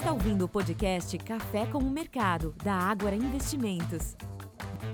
está ouvindo o podcast Café com o Mercado, da Ágora Investimentos.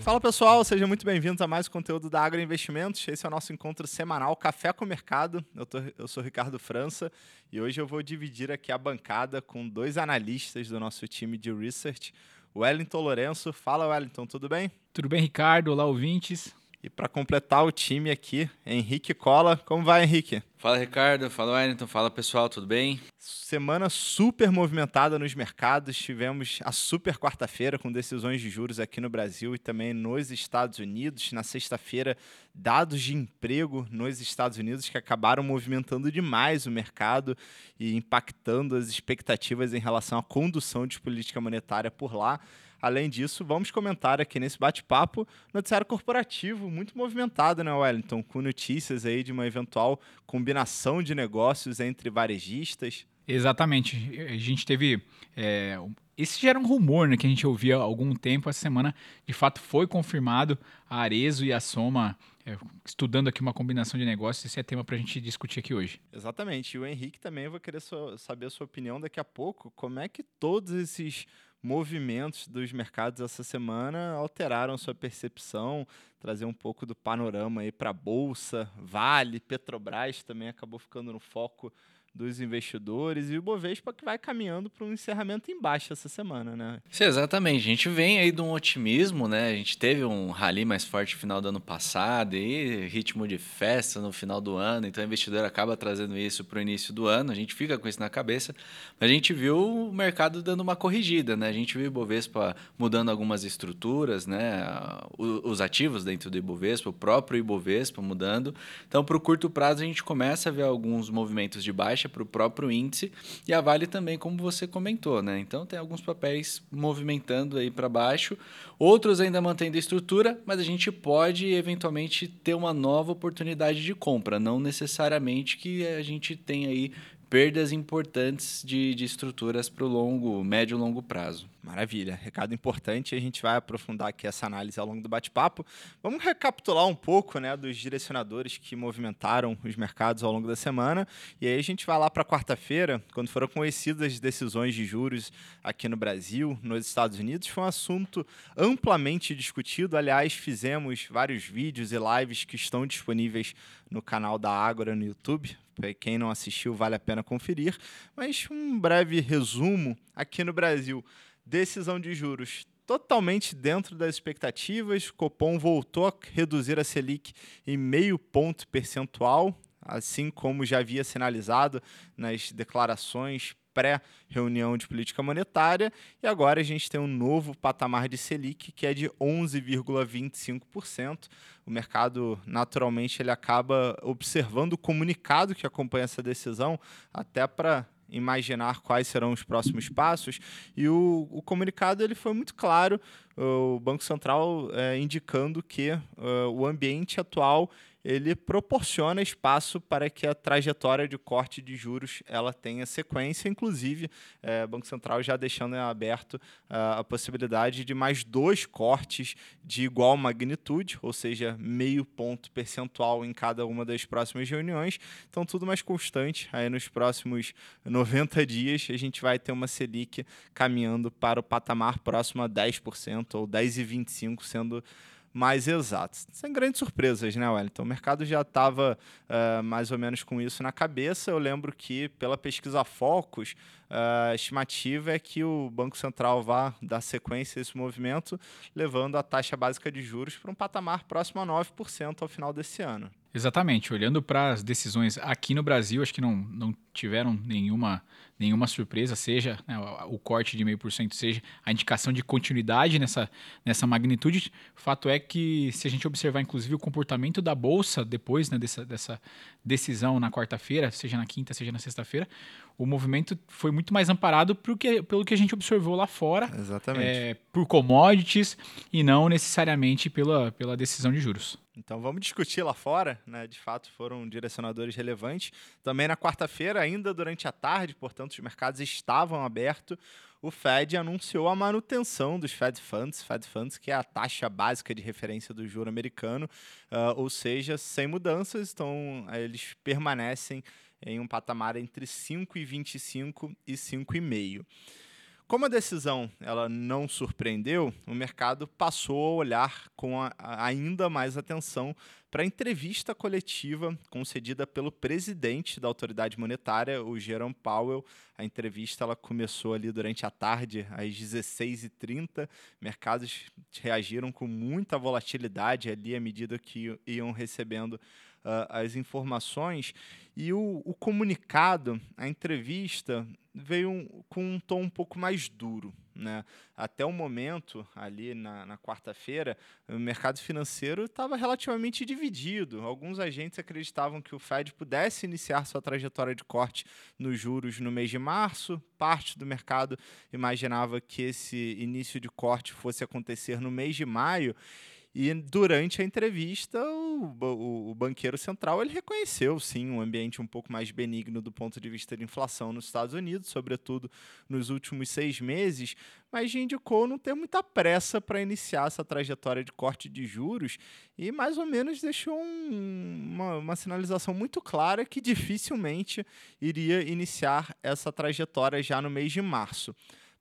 Fala pessoal, sejam muito bem-vindos a mais um conteúdo da Agro Investimentos. Esse é o nosso encontro semanal Café com o Mercado. Eu, tô, eu sou Ricardo França e hoje eu vou dividir aqui a bancada com dois analistas do nosso time de research. Wellington Lourenço. Fala, Wellington, tudo bem? Tudo bem, Ricardo? Olá, ouvintes. E para completar o time aqui, Henrique Cola. Como vai, Henrique? Fala, Ricardo. Fala, Wellington. Fala, pessoal. Tudo bem? Semana super movimentada nos mercados. Tivemos a super quarta-feira com decisões de juros aqui no Brasil e também nos Estados Unidos. Na sexta-feira, dados de emprego nos Estados Unidos que acabaram movimentando demais o mercado e impactando as expectativas em relação à condução de política monetária por lá. Além disso, vamos comentar aqui nesse bate-papo noticiário corporativo muito movimentado, né, Wellington? Com notícias aí de uma eventual combinação de negócios entre varejistas. Exatamente. A gente teve. É, esse já era um rumor né, que a gente ouvia há algum tempo. Essa semana, de fato, foi confirmado a Arezo e a Soma é, estudando aqui uma combinação de negócios. Esse é tema para a gente discutir aqui hoje. Exatamente. E o Henrique também, vou querer so saber a sua opinião daqui a pouco. Como é que todos esses movimentos dos mercados essa semana alteraram sua percepção, trazer um pouco do panorama aí para a bolsa, Vale, Petrobras também acabou ficando no foco dos investidores e o Bovespa que vai caminhando para um encerramento em baixa essa semana, né? Sim, exatamente. A gente vem aí de um otimismo, né? A gente teve um rally mais forte no final do ano passado e ritmo de festa no final do ano, então o investidor acaba trazendo isso para o início do ano, a gente fica com isso na cabeça, mas a gente viu o mercado dando uma corrigida, né? A gente viu o Ibovespa mudando algumas estruturas, né? Os ativos dentro do Ibovespa, o próprio Ibovespa mudando. Então, para o curto prazo, a gente começa a ver alguns movimentos de baixa para o próprio índice e a Vale também, como você comentou, né? Então tem alguns papéis movimentando aí para baixo, outros ainda mantendo a estrutura, mas a gente pode eventualmente ter uma nova oportunidade de compra, não necessariamente que a gente tenha aí perdas importantes de, de estruturas para o longo, médio e longo prazo. Maravilha, recado importante. A gente vai aprofundar aqui essa análise ao longo do bate-papo. Vamos recapitular um pouco né, dos direcionadores que movimentaram os mercados ao longo da semana. E aí a gente vai lá para quarta-feira, quando foram conhecidas as decisões de juros aqui no Brasil, nos Estados Unidos. Foi um assunto amplamente discutido. Aliás, fizemos vários vídeos e lives que estão disponíveis no canal da Ágora no YouTube. Quem não assistiu, vale a pena conferir. Mas um breve resumo aqui no Brasil. Decisão de juros totalmente dentro das expectativas. Copom voltou a reduzir a Selic em meio ponto percentual, assim como já havia sinalizado nas declarações pré-reunião de política monetária, e agora a gente tem um novo patamar de Selic que é de 11,25%. O mercado, naturalmente, ele acaba observando o comunicado que acompanha essa decisão, até para imaginar quais serão os próximos passos. E o, o comunicado ele foi muito claro, o Banco Central é, indicando que uh, o ambiente atual ele proporciona espaço para que a trajetória de corte de juros ela tenha sequência, inclusive é, o Banco Central já deixando aberto uh, a possibilidade de mais dois cortes de igual magnitude, ou seja, meio ponto percentual em cada uma das próximas reuniões. Então, tudo mais constante. Aí, nos próximos 90 dias, a gente vai ter uma Selic caminhando para o patamar próximo a 10%, ou 10,25%, sendo mais exatos. Sem grandes surpresas, né, Wellington? O mercado já estava uh, mais ou menos com isso na cabeça. Eu lembro que, pela pesquisa Focus, uh, a estimativa é que o Banco Central vá dar sequência a esse movimento, levando a taxa básica de juros para um patamar próximo a 9% ao final desse ano. Exatamente. Olhando para as decisões aqui no Brasil, acho que não, não tiveram nenhuma, nenhuma surpresa, seja né, o corte de meio por cento, seja a indicação de continuidade nessa, nessa magnitude. O fato é que, se a gente observar, inclusive, o comportamento da Bolsa depois né, dessa, dessa decisão na quarta-feira, seja na quinta, seja na sexta-feira, o movimento foi muito mais amparado que, pelo que a gente observou lá fora, é, por commodities e não necessariamente pela, pela decisão de juros. Então vamos discutir lá fora, né? De fato foram direcionadores relevantes. Também na quarta-feira, ainda durante a tarde, portanto os mercados estavam abertos, o Fed anunciou a manutenção dos Fed Funds, Fed Funds que é a taxa básica de referência do juro americano, uh, ou seja, sem mudanças, então eles permanecem em um patamar entre 5,25 e 5,5. Como a decisão ela não surpreendeu, o mercado passou a olhar com a, a ainda mais atenção para a entrevista coletiva concedida pelo presidente da autoridade monetária, o Jerome Powell. A entrevista ela começou ali durante a tarde, às 16h30. Mercados reagiram com muita volatilidade ali à medida que iam recebendo uh, as informações. E o, o comunicado, a entrevista, veio um, com um tom um pouco mais duro. Né? Até o momento, ali na, na quarta-feira, o mercado financeiro estava relativamente dividido. Alguns agentes acreditavam que o Fed pudesse iniciar sua trajetória de corte nos juros no mês de março. Parte do mercado imaginava que esse início de corte fosse acontecer no mês de maio. E durante a entrevista, o, o, o, banqueiro central ele reconheceu, sim, um ambiente um pouco mais benigno do ponto de vista de inflação nos Estados Unidos, sobretudo nos últimos seis meses, mas indicou não ter muita pressa para iniciar essa trajetória de corte de juros e mais ou menos deixou um, uma, uma sinalização muito clara que dificilmente iria iniciar essa trajetória já no mês de março.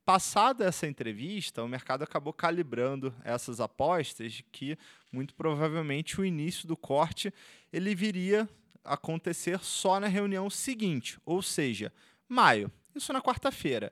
Passada essa entrevista, o mercado acabou calibrando essas apostas de que muito provavelmente o início do corte ele viria acontecer só na reunião seguinte, ou seja, maio. Isso na quarta-feira.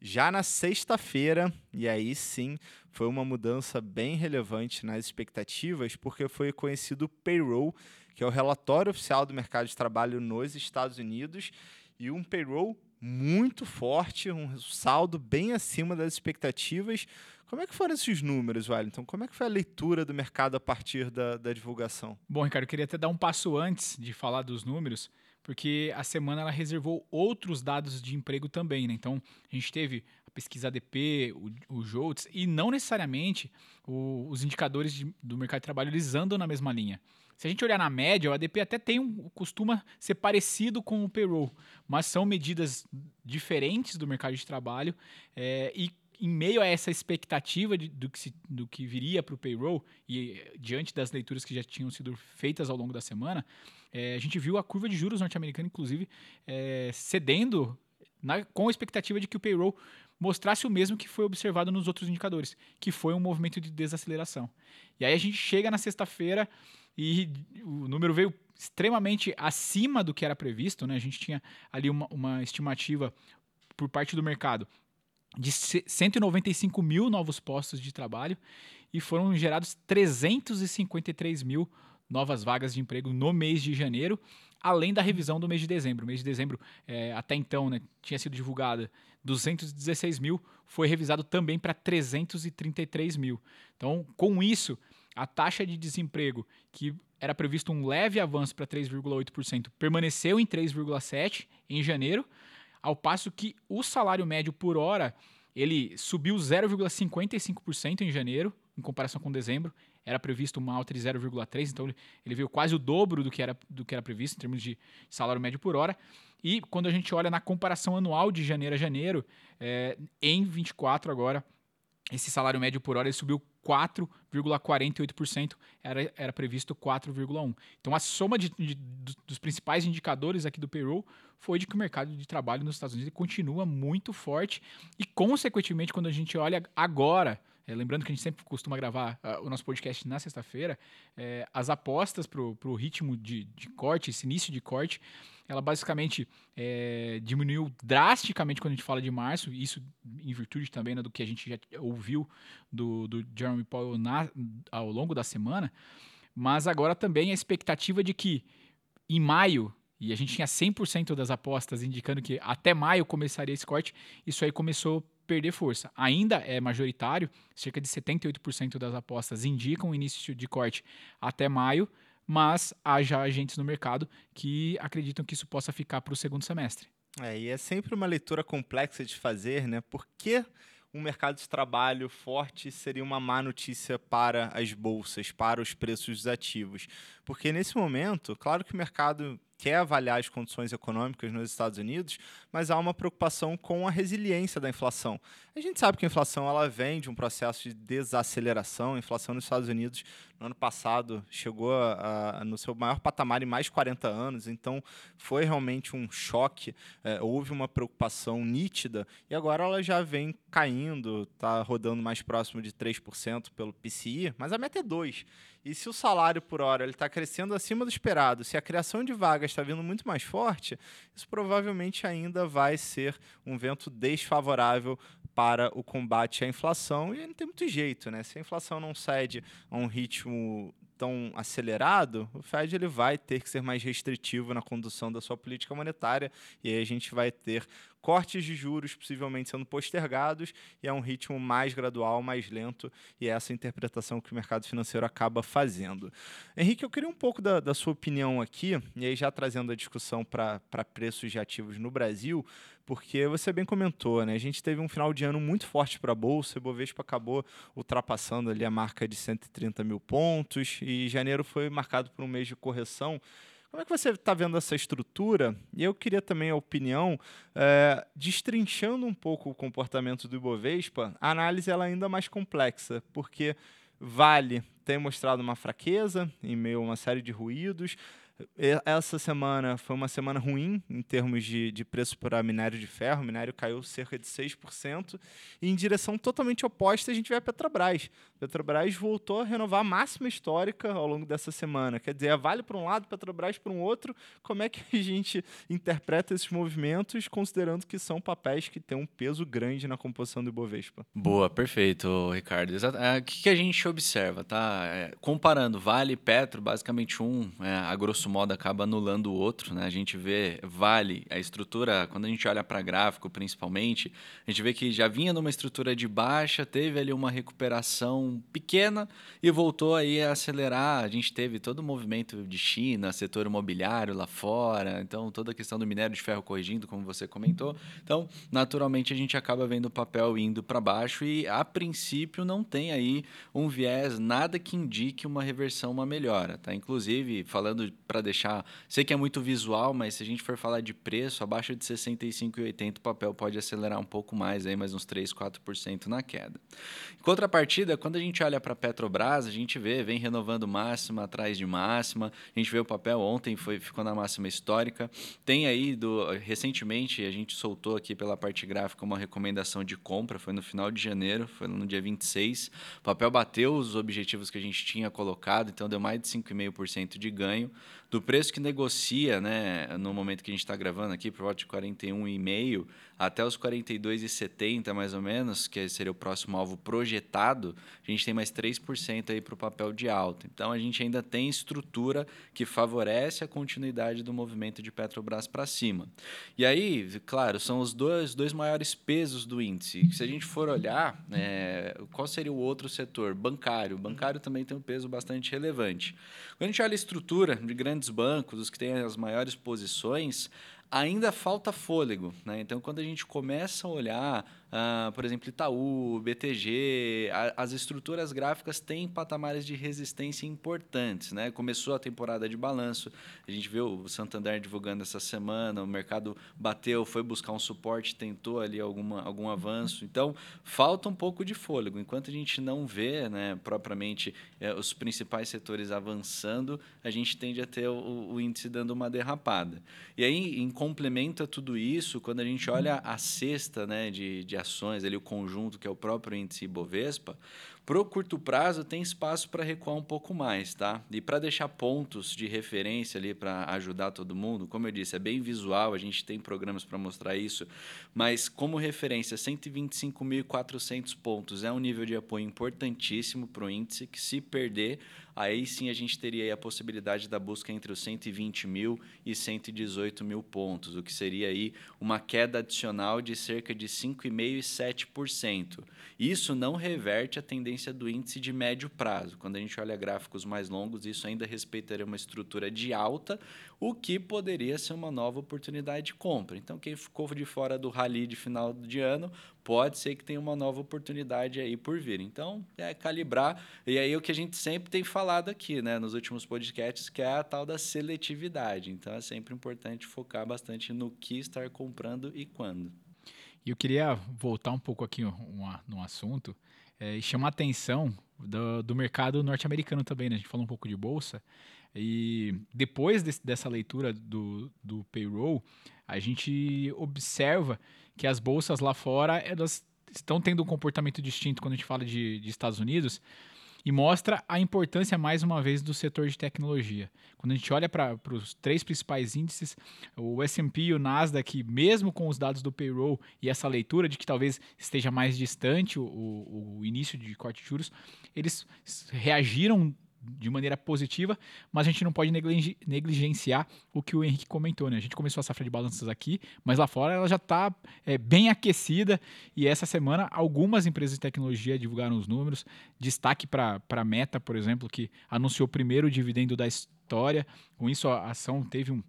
Já na sexta-feira, e aí sim foi uma mudança bem relevante nas expectativas, porque foi conhecido o payroll, que é o relatório oficial do mercado de trabalho nos Estados Unidos, e um payroll muito forte, um saldo bem acima das expectativas. Como é que foram esses números, Wellington? Como é que foi a leitura do mercado a partir da, da divulgação? Bom, Ricardo, eu queria até dar um passo antes de falar dos números, porque a semana ela reservou outros dados de emprego também, né? Então, a gente teve a pesquisa ADP, o, o JOLTS, e não necessariamente o, os indicadores de, do mercado de trabalho eles andam na mesma linha. Se a gente olhar na média, o ADP até tem um, costuma ser parecido com o payroll, mas são medidas diferentes do mercado de trabalho é, e em meio a essa expectativa de, do, que se, do que viria para o payroll e diante das leituras que já tinham sido feitas ao longo da semana, é, a gente viu a curva de juros norte-americana, inclusive, é, cedendo na, com a expectativa de que o payroll mostrasse o mesmo que foi observado nos outros indicadores, que foi um movimento de desaceleração. E aí a gente chega na sexta-feira e o número veio extremamente acima do que era previsto. Né? A gente tinha ali uma, uma estimativa por parte do mercado de 195 mil novos postos de trabalho e foram gerados 353 mil novas vagas de emprego no mês de janeiro, além da revisão do mês de dezembro. O mês de dezembro, é, até então, né, tinha sido divulgada 216 mil, foi revisado também para 333 mil. Então, com isso, a taxa de desemprego, que era previsto um leve avanço para 3,8%, permaneceu em 3,7% em janeiro, ao passo que o salário médio por hora ele subiu 0,55% em janeiro, em comparação com dezembro. Era previsto uma alta de 0,3%, então ele, veio quase o dobro do que, era, do que era previsto em termos de salário médio por hora. E quando a gente olha na comparação anual de janeiro a janeiro, é, em 24 agora, esse salário médio por hora ele subiu 4,48%, era, era previsto 4,1%. Então, a soma de, de, dos principais indicadores aqui do payroll foi de que o mercado de trabalho nos Estados Unidos continua muito forte e, consequentemente, quando a gente olha agora é, lembrando que a gente sempre costuma gravar uh, o nosso podcast na sexta-feira, é, as apostas para o ritmo de, de, corte, esse início de corte, ela basicamente é, diminuiu drasticamente quando a gente fala de março, isso em virtude também né, do que a gente já ouviu do, do Jeremy Powell na, ao longo da semana, mas agora também a expectativa de que em maio e a gente tinha 100% das apostas indicando que até maio começaria esse corte, isso aí começou perder força. Ainda é majoritário, cerca de 78% das apostas indicam início de corte até maio, mas há já agentes no mercado que acreditam que isso possa ficar para o segundo semestre. É, e é sempre uma leitura complexa de fazer, né? Porque um mercado de trabalho forte seria uma má notícia para as bolsas, para os preços dos ativos. Porque nesse momento, claro que o mercado quer avaliar as condições econômicas nos Estados Unidos, mas há uma preocupação com a resiliência da inflação. A gente sabe que a inflação ela vem de um processo de desaceleração. A inflação nos Estados Unidos no ano passado chegou a, a, no seu maior patamar em mais de 40 anos, então foi realmente um choque. É, houve uma preocupação nítida e agora ela já vem caindo, está rodando mais próximo de 3% pelo PCI, mas a meta é 2%. E se o salário por hora está crescendo acima do esperado, se a criação de vagas está vindo muito mais forte, isso provavelmente ainda vai ser um vento desfavorável para o combate à inflação. E não tem muito jeito, né? Se a inflação não cede a um ritmo tão acelerado, o Fed ele vai ter que ser mais restritivo na condução da sua política monetária. E aí a gente vai ter cortes de juros possivelmente sendo postergados e é um ritmo mais gradual, mais lento, e é essa interpretação que o mercado financeiro acaba fazendo. Henrique, eu queria um pouco da, da sua opinião aqui, e aí já trazendo a discussão para preços de ativos no Brasil, porque você bem comentou, né? A gente teve um final de ano muito forte para a Bolsa, o Bovespa acabou ultrapassando ali a marca de 130 mil pontos, e janeiro foi marcado por um mês de correção como é que você está vendo essa estrutura? E eu queria também a opinião, é, destrinchando um pouco o comportamento do Ibovespa, a análise ela é ainda mais complexa, porque Vale tem mostrado uma fraqueza em meio a uma série de ruídos, essa semana foi uma semana ruim em termos de, de preço para minério de ferro. O minério caiu cerca de 6%. E em direção totalmente oposta, a gente vê a Petrobras. A Petrobras voltou a renovar a máxima histórica ao longo dessa semana. Quer dizer, a Vale para um lado, Petrobras para um outro. Como é que a gente interpreta esses movimentos, considerando que são papéis que têm um peso grande na composição do Ibovespa? Boa, perfeito, Ricardo. É, o que a gente observa, tá? É, comparando Vale e Petro, basicamente um, é, a grosso modo acaba anulando o outro. Né? A gente vê Vale, a estrutura, quando a gente olha para gráfico principalmente, a gente vê que já vinha numa estrutura de baixa, teve ali uma recuperação pequena e voltou aí a acelerar. A gente teve todo o movimento de China, setor imobiliário lá fora, então toda a questão do minério de ferro corrigindo, como você comentou. Então, naturalmente, a gente acaba vendo o papel indo para baixo e, a princípio, não tem aí um viés, nada que indique uma reversão, uma melhora. Tá? Inclusive, falando para deixar. Sei que é muito visual, mas se a gente for falar de preço, abaixo de 65,80 o papel pode acelerar um pouco mais, aí, mais uns 3, 4% na queda. Em contrapartida, quando a gente olha para a Petrobras, a gente vê, vem renovando máxima atrás de máxima. A gente vê o papel ontem foi, ficou na máxima histórica. Tem aí, do, recentemente, a gente soltou aqui pela parte gráfica uma recomendação de compra, foi no final de janeiro, foi no dia 26. O papel bateu os objetivos que a gente tinha colocado, então deu mais de 5,5% de ganho do preço que negocia, né, no momento que a gente está gravando aqui, por volta de 41,5 até os 42,70 mais ou menos, que seria o próximo alvo projetado, a gente tem mais 3% aí para o papel de alta. Então a gente ainda tem estrutura que favorece a continuidade do movimento de Petrobras para cima. E aí, claro, são os dois, dois maiores pesos do índice. Se a gente for olhar, é, qual seria o outro setor? Bancário. O bancário também tem um peso bastante relevante. Quando a gente olha a estrutura de grandes bancos, os que têm as maiores posições, ainda falta fôlego. Né? Então, quando a gente começa a olhar Uh, por exemplo, Itaú, BTG, a, as estruturas gráficas têm patamares de resistência importantes. Né? Começou a temporada de balanço, a gente viu o Santander divulgando essa semana, o mercado bateu, foi buscar um suporte, tentou ali alguma, algum avanço. Então, falta um pouco de fôlego. Enquanto a gente não vê né, propriamente é, os principais setores avançando, a gente tende a ter o, o índice dando uma derrapada. E aí, em complemento a tudo isso, quando a gente olha a cesta né, de, de ações, ali, o conjunto que é o próprio índice Ibovespa, para o curto prazo tem espaço para recuar um pouco mais, tá? E para deixar pontos de referência ali para ajudar todo mundo, como eu disse, é bem visual, a gente tem programas para mostrar isso, mas como referência, 125.400 pontos é um nível de apoio importantíssimo para o índice que se perder aí sim a gente teria a possibilidade da busca entre os 120 mil e 118 mil pontos, o que seria aí uma queda adicional de cerca de 5,5% e 7%. Isso não reverte a tendência do índice de médio prazo. Quando a gente olha gráficos mais longos, isso ainda respeitaria uma estrutura de alta, o que poderia ser uma nova oportunidade de compra. Então, quem ficou de fora do rally de final de ano, pode ser que tenha uma nova oportunidade aí por vir. Então, é calibrar. E aí, o que a gente sempre tem falado aqui, né, nos últimos podcasts, que é a tal da seletividade. Então, é sempre importante focar bastante no que estar comprando e quando. E eu queria voltar um pouco aqui no assunto é, e chamar a atenção do, do mercado norte-americano também. Né? A gente falou um pouco de bolsa. E depois dessa leitura do, do payroll, a gente observa que as bolsas lá fora elas estão tendo um comportamento distinto quando a gente fala de, de Estados Unidos e mostra a importância, mais uma vez, do setor de tecnologia. Quando a gente olha para os três principais índices, o S&P e o Nasdaq, mesmo com os dados do payroll e essa leitura de que talvez esteja mais distante o, o, o início de corte de juros, eles reagiram de maneira positiva, mas a gente não pode negligenciar o que o Henrique comentou. Né? A gente começou a safra de balanças aqui, mas lá fora ela já está é, bem aquecida e essa semana algumas empresas de tecnologia divulgaram os números. Destaque para a Meta, por exemplo, que anunciou o primeiro dividendo da história. Com isso, a ação teve um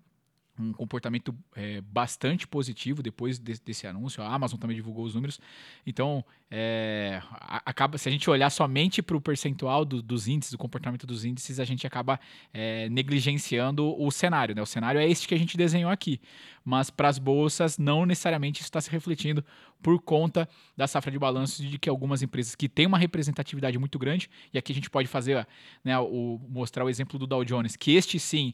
um comportamento é, bastante positivo depois de, desse anúncio. A Amazon também divulgou os números. Então, é, acaba se a gente olhar somente para o percentual do, dos índices, do comportamento dos índices, a gente acaba é, negligenciando o cenário. Né? O cenário é este que a gente desenhou aqui. Mas para as bolsas, não necessariamente isso está se refletindo por conta da safra de balanços de que algumas empresas que têm uma representatividade muito grande, e aqui a gente pode fazer, né, o, mostrar o exemplo do Dow Jones, que este sim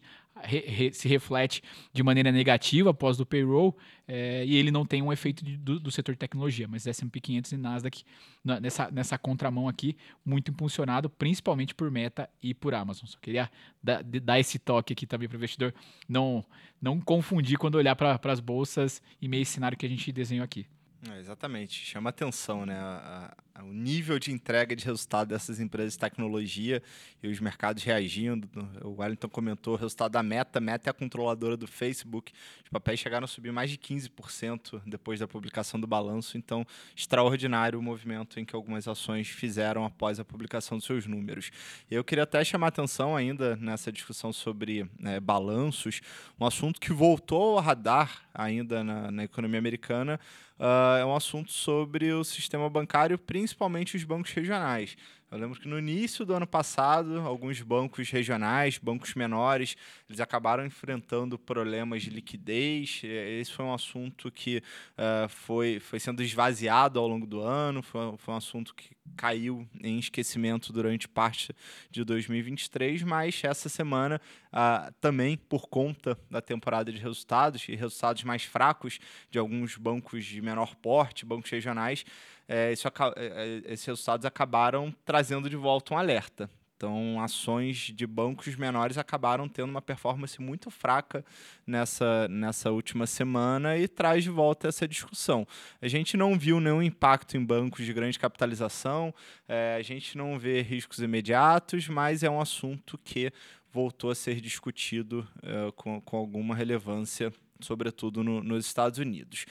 se reflete de maneira negativa após do payroll é, e ele não tem um efeito de, do, do, setor de tecnologia, mas S&P 500 e Nasdaq na, nessa, nessa contramão aqui, muito impulsionado principalmente por Meta e por Amazon. Só queria dar, dar esse toque aqui também para o investidor não, não confundir quando olhar para as bolsas e meio cenário que a gente desenhou aqui. É, exatamente, chama atenção, né? A, a, o nível de entrega de resultado dessas empresas de tecnologia e os mercados reagindo. O Wellington comentou o resultado da Meta. Meta é a controladora do Facebook. Os papéis chegaram a subir mais de 15% depois da publicação do balanço. Então, extraordinário o movimento em que algumas ações fizeram após a publicação dos seus números. Eu queria até chamar atenção ainda nessa discussão sobre né, balanços, um assunto que voltou ao radar ainda na, na economia americana uh, é um assunto sobre o sistema bancário, principalmente os bancos regionais. Eu lembro que no início do ano passado, alguns bancos regionais, bancos menores, eles acabaram enfrentando problemas de liquidez. Esse foi um assunto que uh, foi, foi sendo esvaziado ao longo do ano, foi, foi um assunto que caiu em esquecimento durante parte de 2023, mas essa semana, uh, também por conta da temporada de resultados e resultados mais fracos de alguns bancos de menor porte, bancos regionais, é, isso, é, é, esses resultados acabaram trazendo de volta um alerta. Então, ações de bancos menores acabaram tendo uma performance muito fraca nessa, nessa última semana e traz de volta essa discussão. A gente não viu nenhum impacto em bancos de grande capitalização, é, a gente não vê riscos imediatos, mas é um assunto que voltou a ser discutido é, com, com alguma relevância, sobretudo no, nos Estados Unidos.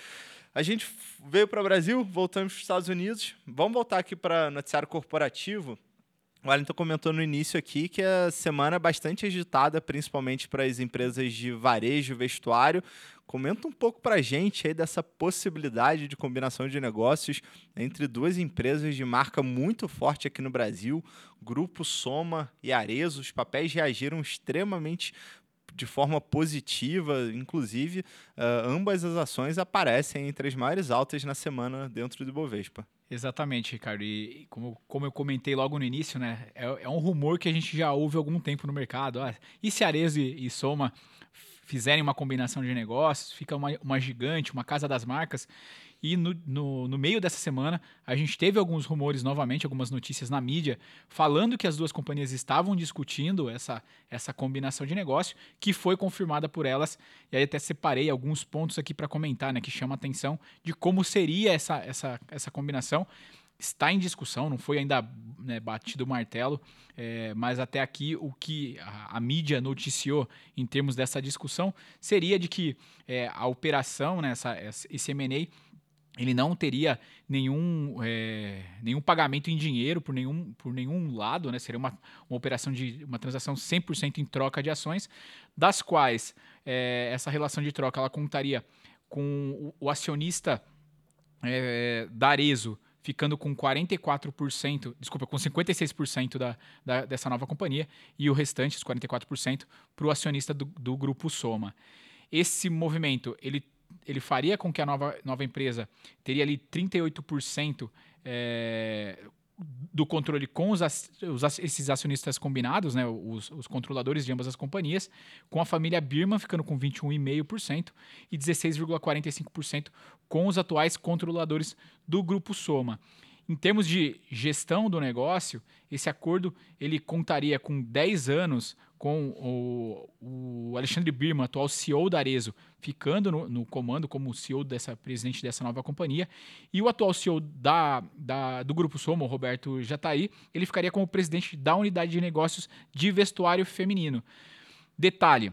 A gente veio para o Brasil, voltamos para os Estados Unidos. Vamos voltar aqui para noticiário corporativo. O Wellington comentou no início aqui que a semana é bastante agitada, principalmente para as empresas de varejo, vestuário. Comenta um pouco para a gente aí dessa possibilidade de combinação de negócios entre duas empresas de marca muito forte aqui no Brasil, Grupo Soma e Arezo. Os papéis reagiram extremamente de forma positiva, inclusive, uh, ambas as ações aparecem entre as maiores altas na semana dentro do Bovespa. Exatamente, Ricardo. E como, como eu comentei logo no início, né, é, é um rumor que a gente já ouve há algum tempo no mercado. Ah, e se Arezo e, e Soma fizerem uma combinação de negócios, fica uma, uma gigante, uma casa das marcas. E no, no, no, meio dessa semana, a gente teve alguns rumores novamente, algumas notícias na mídia, falando que as duas companhias estavam discutindo essa, essa combinação de negócio, que foi confirmada por elas. E aí até separei alguns pontos aqui para comentar, né, que chama a atenção de como seria essa, essa, essa combinação está em discussão, não foi ainda né, batido o martelo, é, mas até aqui o que a, a, mídia noticiou em termos dessa discussão seria de que é, a operação, né, essa, esse M&A ele não teria nenhum, é, nenhum pagamento em dinheiro por nenhum, por nenhum lado, né? seria uma, uma operação de uma transação 100% em troca de ações, das quais é, essa relação de troca ela contaria com o, o acionista é, da Arezo ficando com 44%, desculpa, com 56% da, da, dessa nova companhia e o restante, os 44%, para o acionista do, do grupo Soma. Esse movimento, ele ele faria com que a nova, nova empresa teria ali 38% é, do controle com os, os, esses acionistas combinados, né, os, os, controladores de ambas as companhias, com a família Birman ficando com 21,5% e 16,45% com os atuais controladores do grupo Soma. Em termos de gestão do negócio, esse acordo ele contaria com 10 anos com o, o Alexandre Birman, atual CEO da Arezo, ficando no, no, comando como CEO dessa presidente dessa nova companhia, e o atual CEO da, da, do Grupo Somo, Roberto Jataí, ele ficaria como presidente da unidade de negócios de vestuário feminino. Detalhe,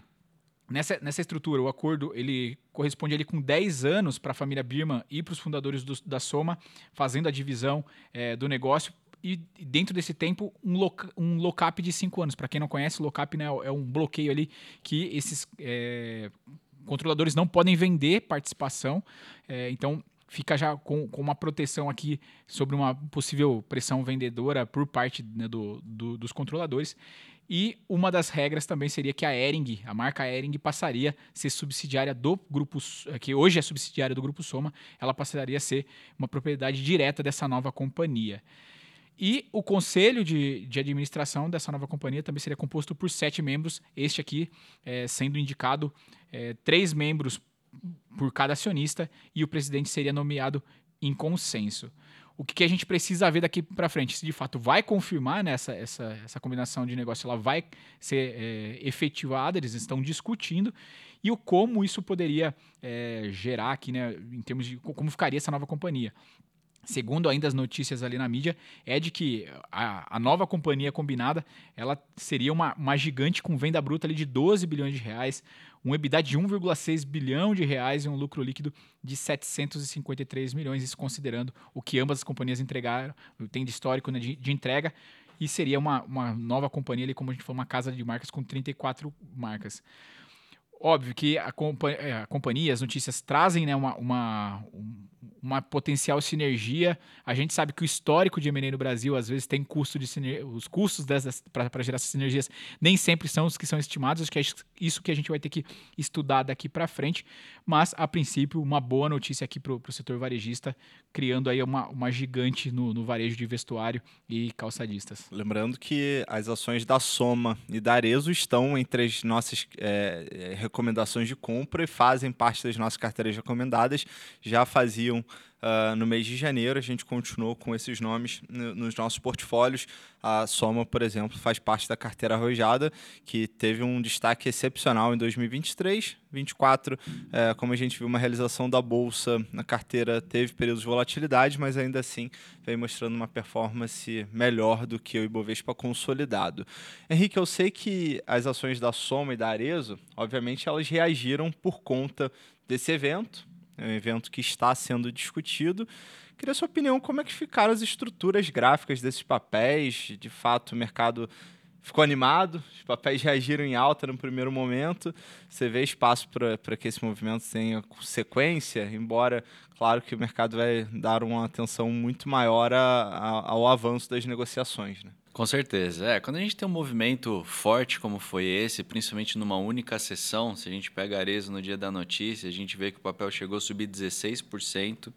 Nessa, nessa estrutura, o acordo ele corresponde ali com 10 anos para a família Birman e para os fundadores do, da Soma, fazendo a divisão é, do negócio e dentro desse tempo um, loca, um lockup de cinco anos. Para quem não conhece, o lockup né, é um bloqueio ali que esses é, controladores não podem vender participação. É, então fica já com, com, uma proteção aqui sobre uma possível pressão vendedora por parte né, do, do, dos controladores. E uma das regras também seria que a Ering, a marca Ering, passaria a ser subsidiária do grupo, que hoje é subsidiária do grupo Soma, ela passaria a ser uma propriedade direta dessa nova companhia. E o conselho de, de administração dessa nova companhia também seria composto por sete membros, este aqui é, sendo indicado é, três membros por cada acionista e o presidente seria nomeado em consenso. O que, que a gente precisa ver daqui para frente? Se de fato vai confirmar né, essa, essa, essa combinação de negócio, ela vai ser é, efetivada, eles estão discutindo, e o como isso poderia é, gerar aqui, né, em termos de como ficaria essa nova companhia segundo ainda as notícias ali na mídia, é de que a, a nova companhia combinada ela seria uma, uma gigante com venda bruta ali de 12 bilhões de reais, um EBITDA de 1,6 bilhão de reais e um lucro líquido de 753 milhões, isso considerando o que ambas as companhias entregaram, tem de histórico né, de, de entrega, e seria uma, uma nova companhia ali, como a gente falou, uma casa de marcas com 34 marcas. Óbvio que a, companhia, é, a companhia as notícias trazem né, uma, uma, uma potencial sinergia. A gente sabe que o histórico de M&A no Brasil, às vezes, tem custo de os custos para gerar essas sinergias nem sempre são os que são estimados. Acho que é isso que a gente vai ter que estudar daqui para frente. Mas, a princípio, uma boa notícia aqui para o setor varejista, criando aí uma, uma gigante no, no varejo de vestuário e calçadistas. Lembrando que as ações da Soma e da Arezo estão entre as nossas é, recomendações de compra e fazem parte das nossas carteiras recomendadas. Já faziam uh, no mês de janeiro, a gente continuou com esses nomes no, nos nossos portfólios. A Soma, por exemplo, faz parte da carteira arrojada, que teve um destaque excepcional em 2023. 2024, é, como a gente viu, uma realização da bolsa na carteira teve períodos de volatilidade, mas ainda assim vem mostrando uma performance melhor do que o Ibovespa consolidado. Henrique, eu sei que as ações da Soma e da Arezo, obviamente, elas reagiram por conta desse evento, é um evento que está sendo discutido. Queria sua opinião, como é que ficaram as estruturas gráficas desses papéis? De fato, o mercado ficou animado, os papéis reagiram em alta no primeiro momento. Você vê espaço para que esse movimento tenha sequência, embora, claro, que o mercado vai dar uma atenção muito maior a, a, ao avanço das negociações. Né? Com certeza. É, quando a gente tem um movimento forte como foi esse, principalmente numa única sessão, se a gente pega a Arezo no dia da notícia, a gente vê que o papel chegou a subir 16%,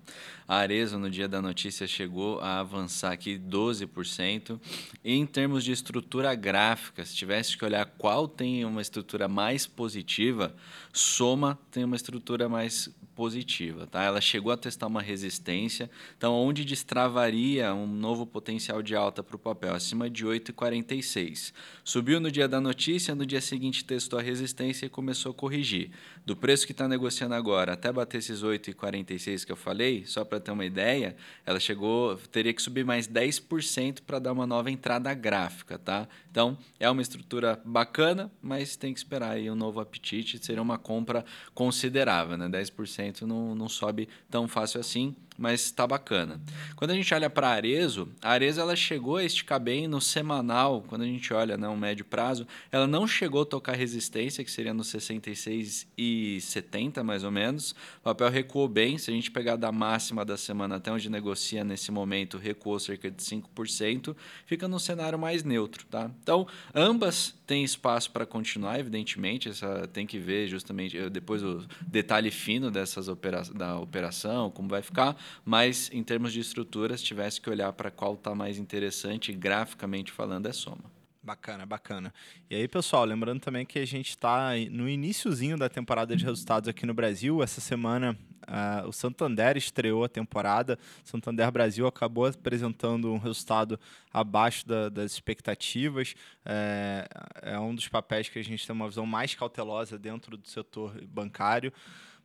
a Arezo no dia da notícia chegou a avançar aqui 12%. E em termos de estrutura gráfica, se tivesse que olhar qual tem uma estrutura mais positiva, Soma tem uma estrutura mais positiva, tá? Ela chegou a testar uma resistência, então onde destravaria um novo potencial de alta para o papel acima acima de 8,46. Subiu no dia da notícia, no dia seguinte testou a resistência e começou a corrigir. Do preço que está negociando agora até bater esses 8,46 que eu falei, só para ter uma ideia, ela chegou, teria que subir mais 10% para dar uma nova entrada gráfica, tá? Então, é uma estrutura bacana, mas tem que esperar aí um novo apetite, seria uma compra considerável, né? 10% não, não sobe tão fácil assim mas está bacana. Quando a gente olha para a Arezo, a Arezo ela chegou a esticar bem no semanal, quando a gente olha né, um médio prazo, ela não chegou a tocar resistência, que seria no 66 e 70 mais ou menos. O papel recuou bem, se a gente pegar da máxima da semana até onde negocia nesse momento, recuou cerca de 5%, fica num cenário mais neutro, tá? Então, ambas têm espaço para continuar, evidentemente, essa tem que ver justamente eh, depois o detalhe fino dessas opera da operação, como vai ficar, mas em termos de estrutura, se tivesse que olhar para qual está mais interessante, graficamente falando, é soma. Bacana, bacana. E aí, pessoal, lembrando também que a gente está no iníciozinho da temporada de resultados aqui no Brasil. Essa semana uh, o Santander estreou a temporada. Santander Brasil acabou apresentando um resultado abaixo da, das expectativas. É, é um dos papéis que a gente tem uma visão mais cautelosa dentro do setor bancário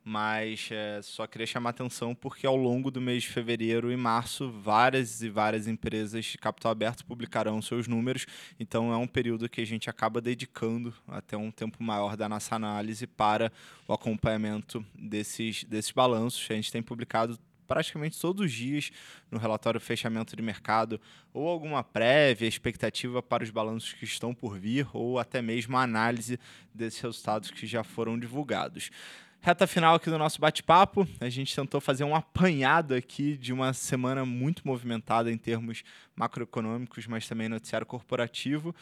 mas é, só queria chamar atenção porque ao longo do mês de fevereiro e março, várias e várias empresas de capital aberto publicarão seus números, então é um período que a gente acaba dedicando até um tempo maior da nossa análise para o acompanhamento desses, desses balanços. A gente tem publicado praticamente todos os dias no relatório fechamento de mercado ou alguma prévia expectativa para os balanços que estão por vir ou até mesmo a análise desses resultados que já foram divulgados. Reta final aqui do nosso bate-papo. A gente tentou fazer um apanhado aqui de uma semana muito movimentada em termos macroeconômicos, mas também noticiário corporativo. O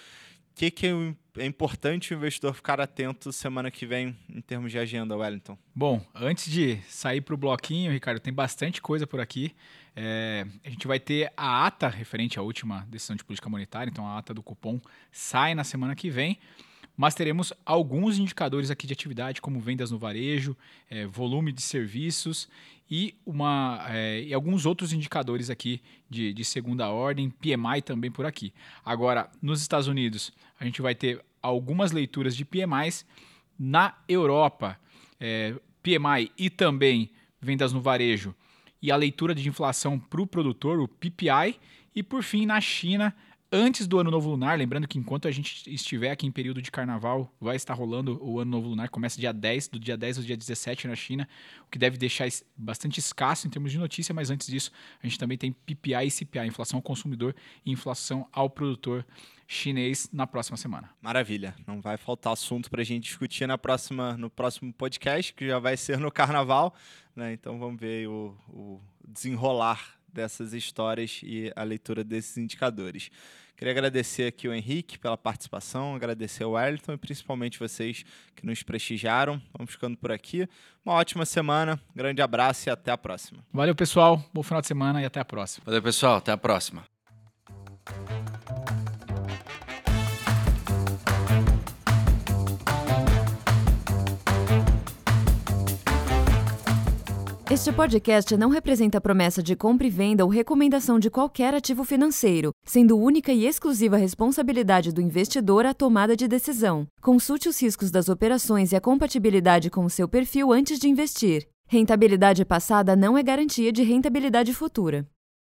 que, que é importante o investidor ficar atento semana que vem em termos de agenda, Wellington? Bom, antes de sair para o bloquinho, Ricardo, tem bastante coisa por aqui. É, a gente vai ter a ata referente à última decisão de política monetária, então a ata do cupom sai na semana que vem mas teremos alguns indicadores aqui de atividade, como vendas no varejo, é, volume de serviços e, uma, é, e alguns outros indicadores aqui de, de segunda ordem, PMI também por aqui. Agora, nos Estados Unidos, a gente vai ter algumas leituras de PMIs. Na Europa, é, PMI e também vendas no varejo e a leitura de inflação para o produtor, o PPI. E por fim, na China, antes do Ano Novo Lunar, lembrando que enquanto a gente estiver aqui em período de carnaval, vai estar rolando o Ano Novo Lunar, começa dia 10, do dia 10 ao dia 17 na China, o que deve deixar bastante escasso em termos de notícia, mas antes disso, a gente também tem PPI e CPI, inflação ao consumidor e inflação ao produtor chinês na próxima semana. Maravilha, não vai faltar assunto para a gente discutir na próxima, no próximo podcast, que já vai ser no carnaval, né? então vamos ver o, o desenrolar dessas histórias e a leitura desses indicadores. Queria agradecer aqui o Henrique pela participação, agradecer o Wellington e principalmente vocês que nos prestigiaram. Vamos ficando por aqui. Uma ótima semana, grande abraço e até a próxima. Valeu, pessoal. Bom final de semana e até a próxima. Valeu, pessoal. Até a próxima. Este podcast não representa promessa de compra e venda ou recomendação de qualquer ativo financeiro, sendo única e exclusiva responsabilidade do investidor a tomada de decisão. Consulte os riscos das operações e a compatibilidade com o seu perfil antes de investir. Rentabilidade passada não é garantia de rentabilidade futura.